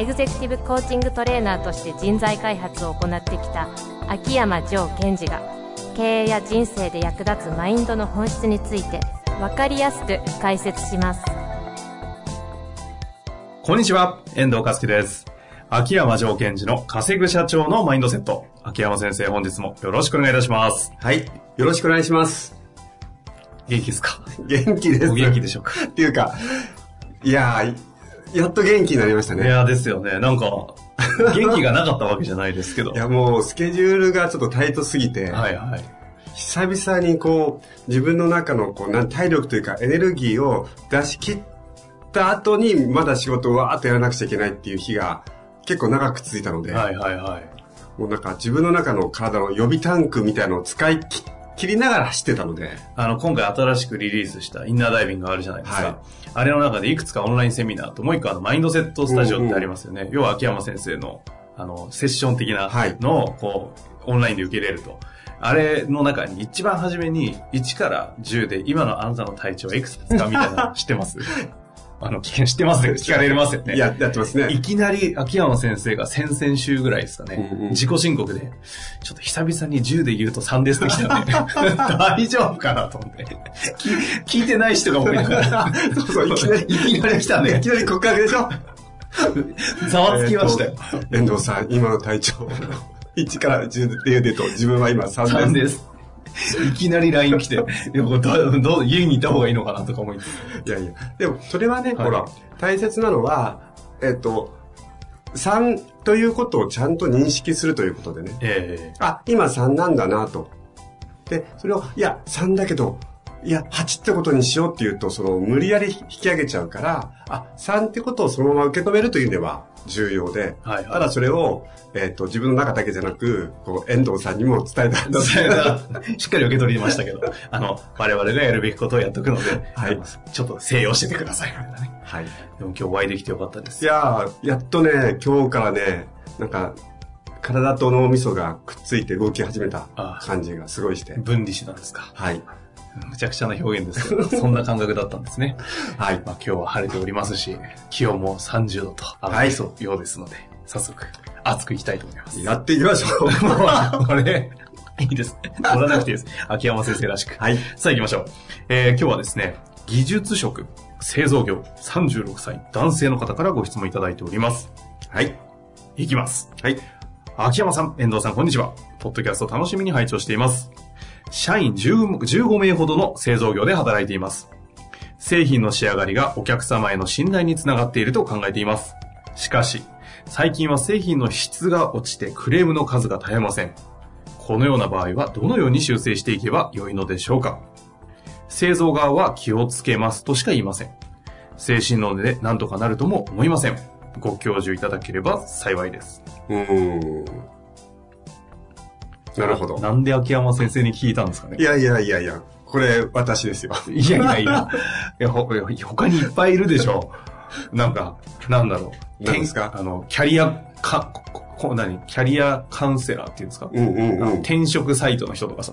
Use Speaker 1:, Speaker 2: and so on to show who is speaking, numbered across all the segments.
Speaker 1: エグゼクティブコーチングトレーナーとして人材開発を行ってきた秋山城賢治が経営や人生で役立つマインドの本質について分かりやすく解説します
Speaker 2: こんにちは、遠藤和樹です。秋山城賢治の稼ぐ社長のマインドセット。秋山先生、本日もよろしくお願いいたします。
Speaker 3: はい。よろしくお願いします。
Speaker 2: 元気ですか？
Speaker 3: 元気です。
Speaker 2: お元気でしょうか？
Speaker 3: っていうか、いやー、やっと元気になりましたね。
Speaker 2: いや、ですよね。なんか、元気がなかったわけじゃないですけど。
Speaker 3: いや、もうスケジュールがちょっとタイトすぎて、
Speaker 2: はいはい。
Speaker 3: 久々にこう、自分の中のこうなん体力というかエネルギーを出し切った後に、まだ仕事をわーっとやらなくちゃいけないっていう日が結構長く続いたので、
Speaker 2: はいはいはい。
Speaker 3: もうなんか自分の中の体の予備タンクみたいなのを使い切切りながら走ってたので、
Speaker 2: あの、今回新しくリリースしたインナーダイビングがあるじゃないですか。
Speaker 3: はい
Speaker 2: あれの中でいくつかオンラインセミナーと、もう一個あの、マインドセットスタジオってありますよね。要は秋山先生の、あの、セッション的な
Speaker 3: はい
Speaker 2: のを、こう、オンラインで受けれると。あれの中に一番初めに1から10で今のあなたの体調はいくつですか？みたいなの知ってます？あの、危険知ってます 聞かれますよね。
Speaker 3: ややってますね。
Speaker 2: いきなり秋山先生が先々週ぐらいですかね、
Speaker 3: うんうん
Speaker 2: 自己申告で、ちょっと久々に10で言うと3ですってきたんで、大丈夫かなと思って。聞聞いてない人が多いから、
Speaker 3: そうそう、いきなり、
Speaker 2: いきなり来た
Speaker 3: い
Speaker 2: ね。
Speaker 3: きなり告白でしょ？
Speaker 2: ざわつきましたよ。
Speaker 3: 遠藤さん、今の体調、1から10で言うでと、自分は今3
Speaker 2: 3
Speaker 3: で。
Speaker 2: ですす。いきなり LINE 来て、でもどどう家にいた方がいいのかなとか思い
Speaker 3: いやいや。でも、それはね、
Speaker 2: はい
Speaker 3: ほら、大切なのは、えっ、と、3ということをちゃんと認識するということでね。
Speaker 2: え
Speaker 3: あ、今3なんだなと。で、それを、いや、3だけど、いや、8ってことにしようっていうと、その、無理やり引き上げちゃうから、あ、3ってことをそのまま受け止めるという意味では重要で、
Speaker 2: はいはい
Speaker 3: ただそれを、えっ、と、自分の中だけじゃなく、こう、遠藤さんにも伝えたん
Speaker 2: え
Speaker 3: です。
Speaker 2: しっかり受け取りましたけど、あの、我々がやるべきことをやっとくので、
Speaker 3: はい
Speaker 2: ちょっと静養しててください。みたいなね
Speaker 3: はい。
Speaker 2: でも今日お会いできてよかったです。
Speaker 3: いやー、やっとね、今日からね、なんか、体と脳みそがくっついて動き始めた感じがすごいして。
Speaker 2: 分離したんですか。
Speaker 3: はい。
Speaker 2: むちゃくちゃな表現ですけど、そんな感覚だったんですね。
Speaker 3: はい。
Speaker 2: まあ今日は晴れておりますし、気温も30度と上がりそうようですので、早速、熱くいきたいと思います。
Speaker 3: やっていきましょう。
Speaker 2: もう、これ、いいです。乗らなくていいです。秋山先生らしく。
Speaker 3: はい。
Speaker 2: さあ行きましょう。えー今日はですね、技術職、製造業、36歳、男性の方からご質問いただいております。
Speaker 3: はい。
Speaker 2: いきます。
Speaker 3: はい。
Speaker 2: 秋山さん、遠藤さん、こんにちは。ポッドキャスト楽しみに拝聴しています。社員15名ほどの製造業で働いています。製品の仕上がりがお客様への信頼につながっていると考えています。しかし、最近は製品の質が落ちてクレームの数が絶えません。このような場合はどのように修正していけば良いのでしょうか製造側は気をつけますとしか言いません。精神論で何とかなるとも思いません。ご教授いただければ幸いです。
Speaker 3: うん。なるほど。
Speaker 2: なんで秋山先生に聞いたんですかね？
Speaker 3: いやいやいやいや、これ私ですよ。
Speaker 2: いやいやいや。いや、ほ、他にいっぱいいるでしょ。なんか、なんだろう。
Speaker 3: 何ですか？
Speaker 2: あの、キャリア、か、こ、こ、何？キャリアカウンセラーっていうんですか、
Speaker 3: うんうんうん。
Speaker 2: 転職サイトの人とかさ。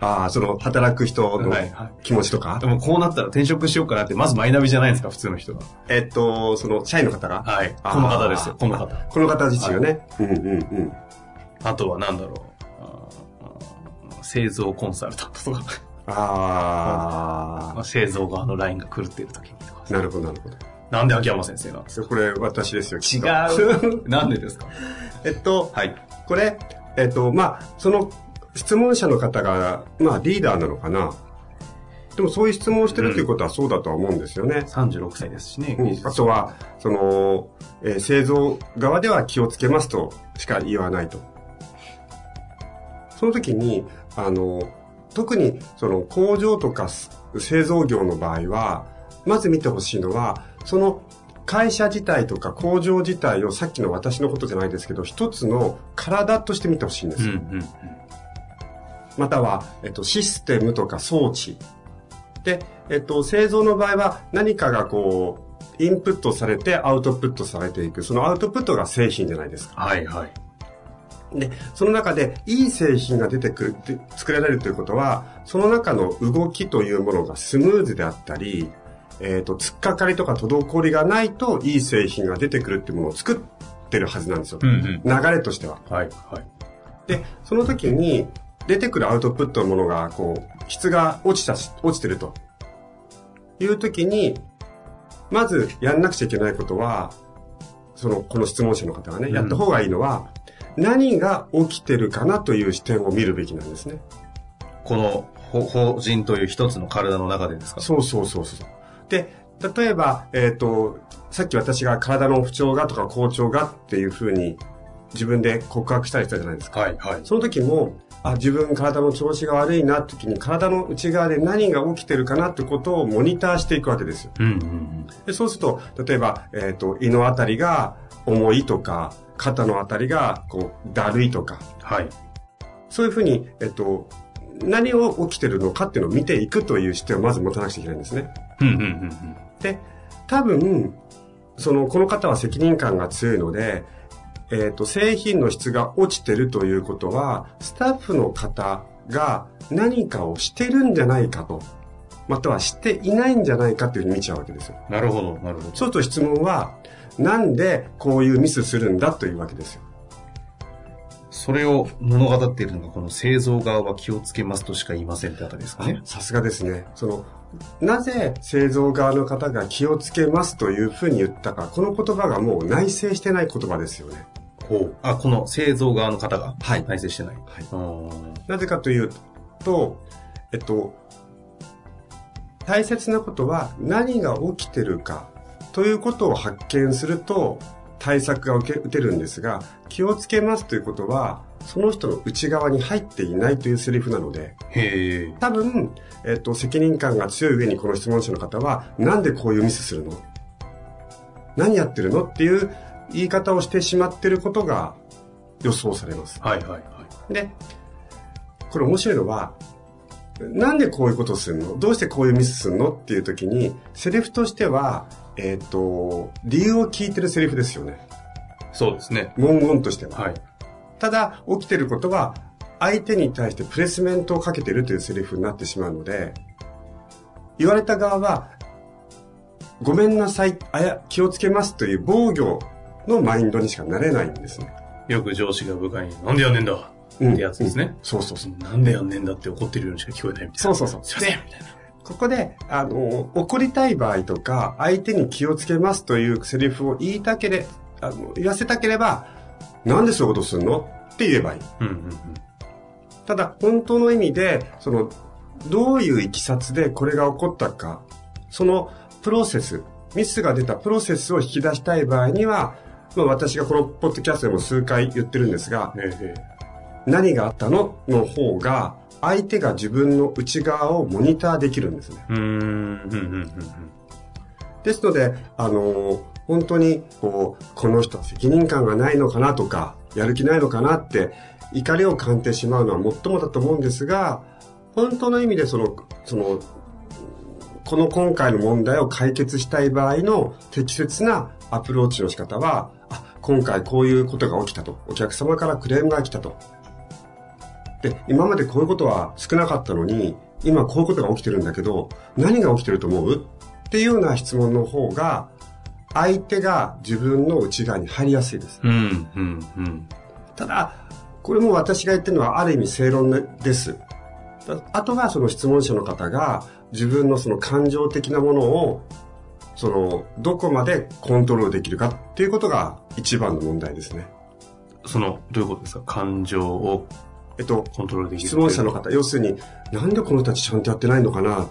Speaker 3: ああ、その、働く人の
Speaker 2: はいはい
Speaker 3: 気持ちとか？
Speaker 2: でもこうなったら転職しようかなって、まずマイナビじゃないですか、普通の人が。
Speaker 3: えっと、その、社員の方が？
Speaker 2: はい。この方ですよ、この方。
Speaker 3: この方ですよね。うんうんうん。
Speaker 2: あとはなんだろう。製造コンサルタントとか。
Speaker 3: あ
Speaker 2: 製造側のラインが狂っている時にとか
Speaker 3: あ、。なるほどなるほど。
Speaker 2: なんで秋山先生なんですか？
Speaker 3: これ私ですよ。
Speaker 2: 違う。なんでですか？
Speaker 3: えっと、
Speaker 2: はい。
Speaker 3: これ、えっと、まあ、その質問者の方が、まあ、リーダーなのかな。でもそういう質問をしてるということはそうだとは思うんですよね。
Speaker 2: 36歳ですしね。
Speaker 3: うんあとは、その、えー製造側では気をつけますとしか言わないと。その時に、あの、特にその工場とかす製造業の場合は、まず見てほしいのは、その会社自体とか工場自体をさっきの私のことじゃないですけど、一つの体として見てほしいんですよ。
Speaker 2: うんうん
Speaker 3: または、えっと、システムとか装置。で、えっと、製造の場合は何かがこう、インプットされてアウトプットされていく。そのアウトプットが製品じゃないですか。
Speaker 2: はいはい。
Speaker 3: で、その中でいい製品が出てくるって、作られるということは、その中の動きというものがスムーズであったり、えっ、と、突っかかりとか滞りがないといい製品が出てくるっていうものを作ってるはずなんですよ。
Speaker 2: うんうん。
Speaker 3: 流れとしては。
Speaker 2: はいはい。
Speaker 3: で、その時に出てくるアウトプットのものが、こう、質が落ちたし、落ちてると。いう時に、まずやんなくちゃいけないことは、その、この質問者の方がね、やった方がいいのは、何が起きてるかなという視点を見るべきなんですね。
Speaker 2: このほ法人という一つの体の中でですか？
Speaker 3: そうそうそうそう。で、例えば、えっ、と、さっき私が体の不調がとか好調がっていうふうに自分で告白したりしたじゃないですか。
Speaker 2: はいはい。
Speaker 3: その時も、あ、自分体の調子が悪いなって時に体の内側で何が起きてるかなってことをモニターしていくわけですよ。
Speaker 2: うんうんうん。
Speaker 3: でそうすると、例えば、えっ、と、胃のあたりが重いとか、肩のあたりが、こう、だるいとか、
Speaker 2: はい。
Speaker 3: そういうふうに、えっ、と、何を起きてるのかっていうのを見ていくという視点をまず持たなくちゃいけないんですね。
Speaker 2: うんうんうんうん。
Speaker 3: で、多分、その、この方は責任感が強いので、えっ、と、製品の質が落ちてるということは、スタッフの方が何かをしてるんじゃないかと、またはしていないんじゃないかっていうふうに見ちゃうわけですよ。
Speaker 2: なるほど、なるほど。
Speaker 3: そうすると質問は、なんでこういうミスするんだというわけですよ。
Speaker 2: それを物語っているのが、この製造側は気をつけますとしか言いませんってあたりですかね。
Speaker 3: さすがですね。その、なぜ製造側の方が気をつけますというふうに言ったか、この言葉がもう内省してない言葉ですよね。
Speaker 2: ほう。あ、この製造側の方が
Speaker 3: はい
Speaker 2: 内省してない。
Speaker 3: はい
Speaker 2: うん
Speaker 3: なぜかというと、えっと、大切なことは何が起きてるかということを発見すると対策が受け打てるんですが、気をつけますということは、その人の内側に入っていないというセリフなので。多分、えっと、責任感が強い上にこの質問者の方は、なんでこういうミスするの？何やってるの？っていう言い方をしてしまってることが予想されます。
Speaker 2: はいはいはい。
Speaker 3: で、これ面白いのは、なんでこういうことをするの？どうしてこういうミスするの？っていう時に、セリフとしては、えっ、と、理由を聞いてるセリフですよね。
Speaker 2: そうですね。
Speaker 3: 文言としては。
Speaker 2: はい。
Speaker 3: ただ、起きてることは、相手に対してプレスメントをかけてるというセリフになってしまうので、言われた側は、ごめんなさい、あや、気をつけますという防御のマインドにしかなれないんですね。
Speaker 2: よく上司が部下に、なんでやんねんだってやつですね。
Speaker 3: そうそうそう。
Speaker 2: なんでやんねんだって怒ってるようにしか聞こえないみたいな。
Speaker 3: そうそうそう。
Speaker 2: すいませんみたいな。
Speaker 3: ここで、あの、怒りたい場合とか、相手に気をつけますというセリフを言いたけれ、あの、言わせたければ、なんでそういうことするの？って言えばいい。
Speaker 2: うんうんうん。
Speaker 3: ただ、本当の意味で、その、どういういきさつでこれが起こったか、そのプロセス、ミスが出たプロセスを引き出したい場合には、まあ私がこのポッドキャストでも数回言ってるんですが、
Speaker 2: ええ
Speaker 3: 何があったの？の方が、相手が自分の内側をモニターできるんですね。
Speaker 2: うーん。
Speaker 3: ですので、あの、本当に、こう、この人は責任感がないのかなとか、やる気ないのかなって、怒りを感じてしまうのはもっともだと思うんですが、本当の意味でその、その、この今回の問題を解決したい場合の適切なアプローチの仕方は、あ、今回こういうことが起きたと。お客様からクレームが来たと。で、今までこういうことは少なかったのに、今こういうことが起きてるんだけど、何が起きてると思う？っていうような質問の方が、相手が自分の内側に入りやすいです。
Speaker 2: うん、うん、うん。
Speaker 3: ただ、これも私が言ってるのはある意味正論です。たあとはその質問者の方が自分のその感情的なものを、その、どこまでコントロールできるかっていうことが一番の問題ですね。
Speaker 2: その、どういうことですか？感情を
Speaker 3: えっと、
Speaker 2: コントロールできる。
Speaker 3: 質問者の方、要するに、なんでこの人たちちゃんとやってないのかな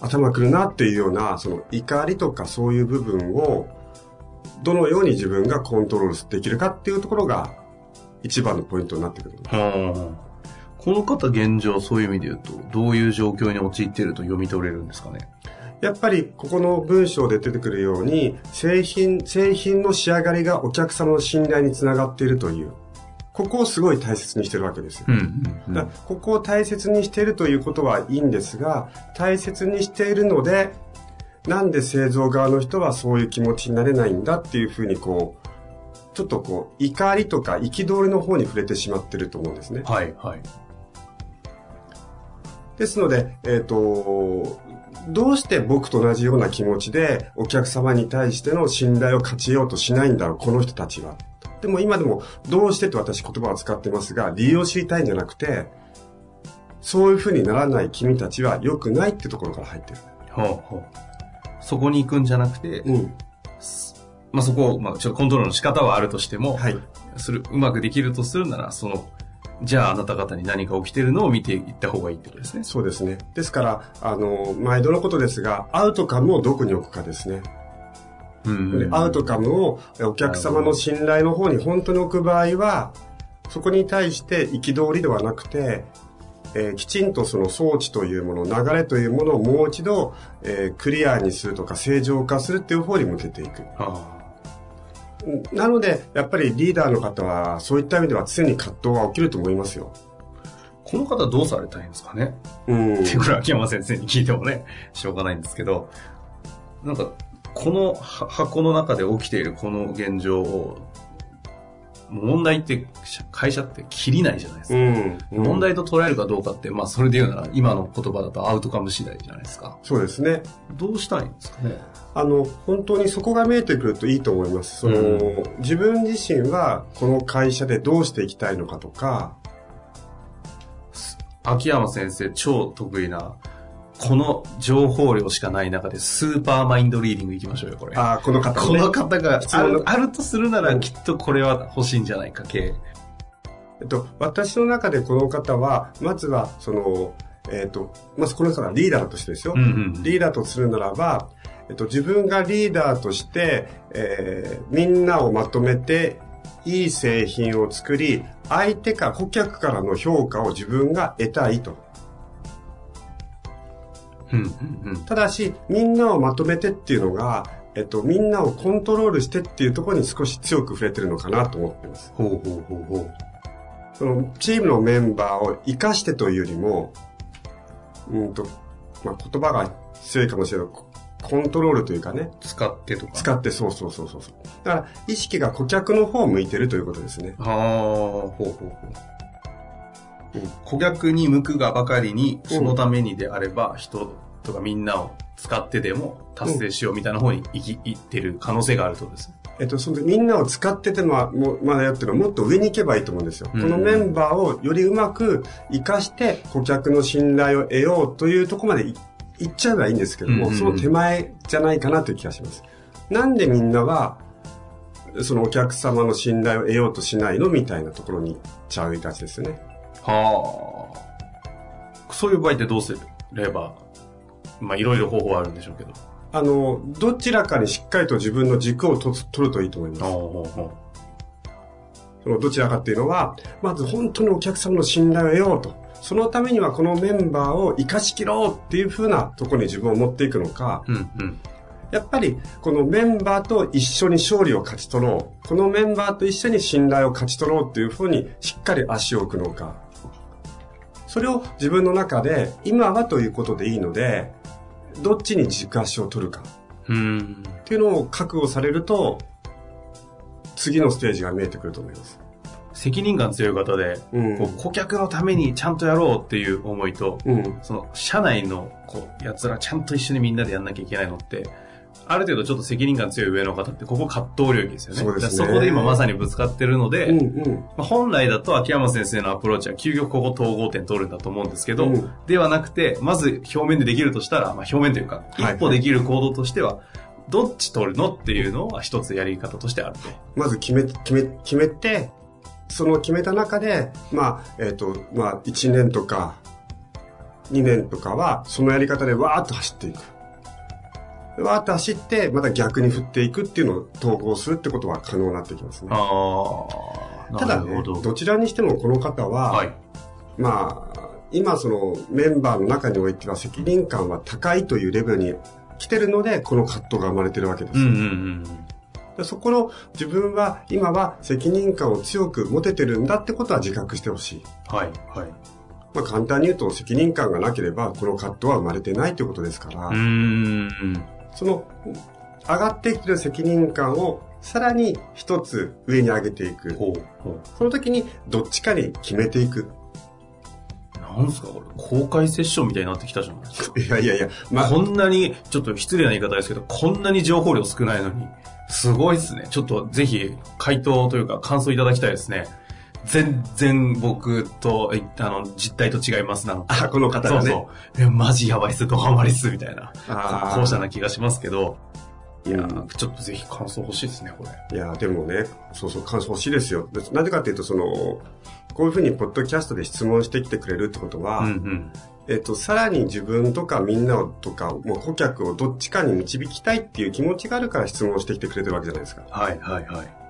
Speaker 3: 頭くるなっていうような、その怒りとかそういう部分を、どのように自分がコントロールできるかっていうところが、一番のポイントになってくる。
Speaker 2: はあ。この方現状そういう意味で言うと、どういう状況に陥っていると読み取れるんですかね？
Speaker 3: やっぱりここの文章で出てくるように製品製品の仕上がりがお客様の信頼につながっているというここをすごい大切にしてるわけですだここを大切にしているということはいいんですが大切にしているのでなんで製造側の人はそういう気持ちになれないんだっていうふうにこうちょっとこう怒りとか憤りの方に触れてしまってると思うんですね
Speaker 2: はいはい。
Speaker 3: ですので、えっ、と、どうして僕と同じような気持ちでお客様に対しての信頼を勝ちようとしないんだろう、この人たちは。でも今でも、どうしてと私言葉を使ってますが、理由を知りたいんじゃなくて、そういうふうにならない君たちは良くないってところから入ってる。
Speaker 2: ほうほう。そこに行くんじゃなくて、
Speaker 3: うん。
Speaker 2: まあそこを、まあちょっとコントロールの仕方はあるとしても、
Speaker 3: はい。
Speaker 2: する、うまくできるとするなら、その、じゃああなた方に何か起きてるのを見ていった方がいいってことですね。
Speaker 3: そうですね。ですから、あの、毎度のことですが、アウトカムをどこに置くかですね。
Speaker 2: うん
Speaker 3: でアウトカムをお客様の信頼の方に本当に置く場合は、そこに対して憤りではなくて、えーきちんとその装置というもの、流れというものをもう一度、えークリアにするとか正常化するっていう方に向けていく。
Speaker 2: あ
Speaker 3: なので、やっぱりリーダーの方は、そういった意味では常に葛藤は起きると思いますよ。
Speaker 2: この方どうされたいんですかね
Speaker 3: うん。
Speaker 2: っていうこれは秋山先生に聞いてもね、しょうがないんですけど、なんか、このは箱の中で起きているこの現状を、問題って会社って切りないじゃないですか。
Speaker 3: うん。うん
Speaker 2: 問題と捉えるかどうかって、まあそれで言うなら今の言葉だとアウトカム次第じゃないですか。
Speaker 3: そうですね。
Speaker 2: どうしたいんですかね？
Speaker 3: あの、本当にそこが見えてくるといいと思います。その、
Speaker 2: う
Speaker 3: 自分自身はこの会社でどうしていきたいのかとか、
Speaker 2: 秋山先生超得意な、この情報量しかない中でスーパーマインドリーディングいきましょうよ、これ。
Speaker 3: ああ、この方、ね、
Speaker 2: この方があるあるとするならきっとこれは欲しいんじゃないか、系。
Speaker 3: えっと、私の中でこの方は、まずは、その、えっと、まずこの人がリーダーとしてですよ。
Speaker 2: うんうん。
Speaker 3: リーダーとするならば、えっと、自分がリーダーとして、えーみんなをまとめて、いい製品を作り、相手か顧客からの評価を自分が得たいと。ただし、みんなをまとめてっていうのが、えっと、みんなをコントロールしてっていうところに少し強く触れてるのかなと思っています。
Speaker 2: ほうほうほうほう。
Speaker 3: その、チームのメンバーを活かしてというよりも、うんと、まあ、言葉が強いかもしれない。コントロールというかね、
Speaker 2: 使ってとか。
Speaker 3: 使ってそうそうそうそうそう。だから、意識が顧客の方を向いてるということですね。
Speaker 2: はあ、ほうほうほう。顧客に向くがばかりに、そのためにであれば、人とかみんなを使ってでも達成しようみたいな方に行き、行ってる可能性があるとですね。
Speaker 3: えっと、そのみんなを使ってても、もうまだやってるのはもっと上に行けばいいと思うんですよ。
Speaker 2: うん
Speaker 3: このメンバーをよりうまく活かして顧客の信頼を得ようというところまでい行っちゃえばいいんですけども、
Speaker 2: うんうん
Speaker 3: その手前じゃないかなという気がします。なんでみんなは、そのお客様の信頼を得ようとしないのみたいなところにちゃいがちですよね。
Speaker 2: はあ。そういう場合ってどうすれば、まあいろいろ方法あるんでしょうけど。
Speaker 3: あの、どちらかにしっかりと自分の軸をと取るといいと思います。そのどちらかっていうのは、まず本当にお客様の信頼を得ようと。そのためにはこのメンバーを生かしきろうっていう風なところに自分を持っていくのか、
Speaker 2: うんうん。
Speaker 3: やっぱりこのメンバーと一緒に勝利を勝ち取ろう。このメンバーと一緒に信頼を勝ち取ろうっていう風にしっかり足を置くのか。それを自分の中で今はということでいいので、どっちに軸足を取るか
Speaker 2: うん。
Speaker 3: っていうのを覚悟されると、次のステージが見えてくると思います。
Speaker 2: 責任感強い方で、
Speaker 3: うん
Speaker 2: こう顧客のためにちゃんとやろうっていう思いと、
Speaker 3: うん。
Speaker 2: その社内のこう奴らちゃんと一緒にみんなでやんなきゃいけないのって、ある程度ちょっと責任感強い上の方ってここ葛藤領域ですよね。
Speaker 3: そうですね
Speaker 2: そこで今まさにぶつかってるので、
Speaker 3: うんうん。
Speaker 2: まあ、本来だと秋山先生のアプローチは究極ここ統合点取るんだと思うんですけど、
Speaker 3: うん
Speaker 2: ではなくて、まず表面でできるとしたら、まあ、表面というか、
Speaker 3: はい
Speaker 2: 一歩できる行動としては、どっち取るのっていうのは一つやり方としてあると。
Speaker 3: まず決め、決め、決めて、その決めた中で、まあ、えっ、と、まあ、1年とか、2年とかは、そのやり方でわーっと走っていく。わーっと走って、また逆に振っていくっていうのを統合するってことは可能になってきますね。
Speaker 2: ああ、
Speaker 3: ただね、どちらにしてもこの方は、
Speaker 2: はい。
Speaker 3: まあ、今そのメンバーの中においては責任感は高いというレベルに来てるので、この葛藤が生まれてるわけです。
Speaker 2: うんうんうん。
Speaker 3: でそこの自分は今は責任感を強く持ててるんだってことは自覚してほしい。
Speaker 2: はい、はい。
Speaker 3: まあ簡単に言うと責任感がなければこの葛藤は生まれてないということですから、
Speaker 2: うーん。
Speaker 3: その上がってきてる責任感をさらに一つ上に上げていく。その時にどっちかに決めていく。
Speaker 2: う。なんすかこれ、公開セッションみたいになってきたじゃないですか。
Speaker 3: いやいやいや、まあ、
Speaker 2: こんなに、ちょっと失礼な言い方ですけど、こんなに情報量少ないのに、すごいですね。ちょっとぜひ、回答というか感想いただきたいですね。全然僕と、いあの、実態と違いますなんか。
Speaker 3: あ、この方がね。
Speaker 2: そうそう。えマジやばいっす、ドハマりっす、みたいな。後者な気がしますけど。いや
Speaker 3: うん
Speaker 2: ちょっとぜひ感想欲しいですね、これ。
Speaker 3: いや、でもね、そうそう、感想欲しいですよ。でなぜかっていうと、その、こういうふうにポッドキャストで質問してきてくれるってことは、
Speaker 2: うんうん。
Speaker 3: えっと、さらに自分とかみんなとか、もう顧客をどっちかに導きたいっていう気持ちがあるから質問してきてくれてるわけじゃないですか
Speaker 2: はいはいはい。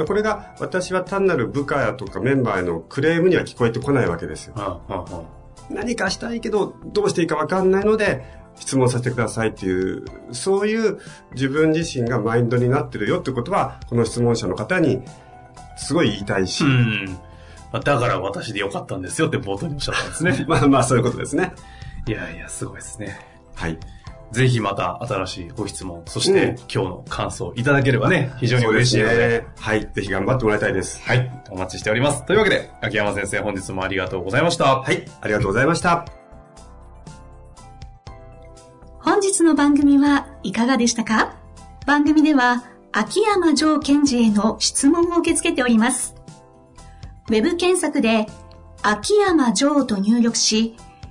Speaker 3: らこれが私は単なる部下やとかメンバーへのクレームには聞こえてこないわけですよ。
Speaker 2: ああああ
Speaker 3: 何かしたいけど、どうしていいかわかんないので、質問させてくださいっていう、そういう自分自身がマインドになってるよってことは、この質問者の方にすごい言いたいし、
Speaker 2: うん。まあだから私でよかったんですよって冒頭におっしゃったんですね。
Speaker 3: まあまあそういうことですね。
Speaker 2: いやいや、すごいですね。
Speaker 3: はい。
Speaker 2: ぜひまた新しいご質問、そして、
Speaker 3: うん
Speaker 2: 今日の感想いただければね、非常に嬉しいので。
Speaker 3: そうですね。はい。ぜひ頑張ってもらいたいです。
Speaker 2: はい、お待ちしております。というわけで、秋山先生、本日もありがとうございました。
Speaker 3: はい。ありがとうございました。
Speaker 4: 本日の番組はいかがでしたか？番組では秋山城賢治への質問を受け付けております。ウェブ検索で秋山城と入力し、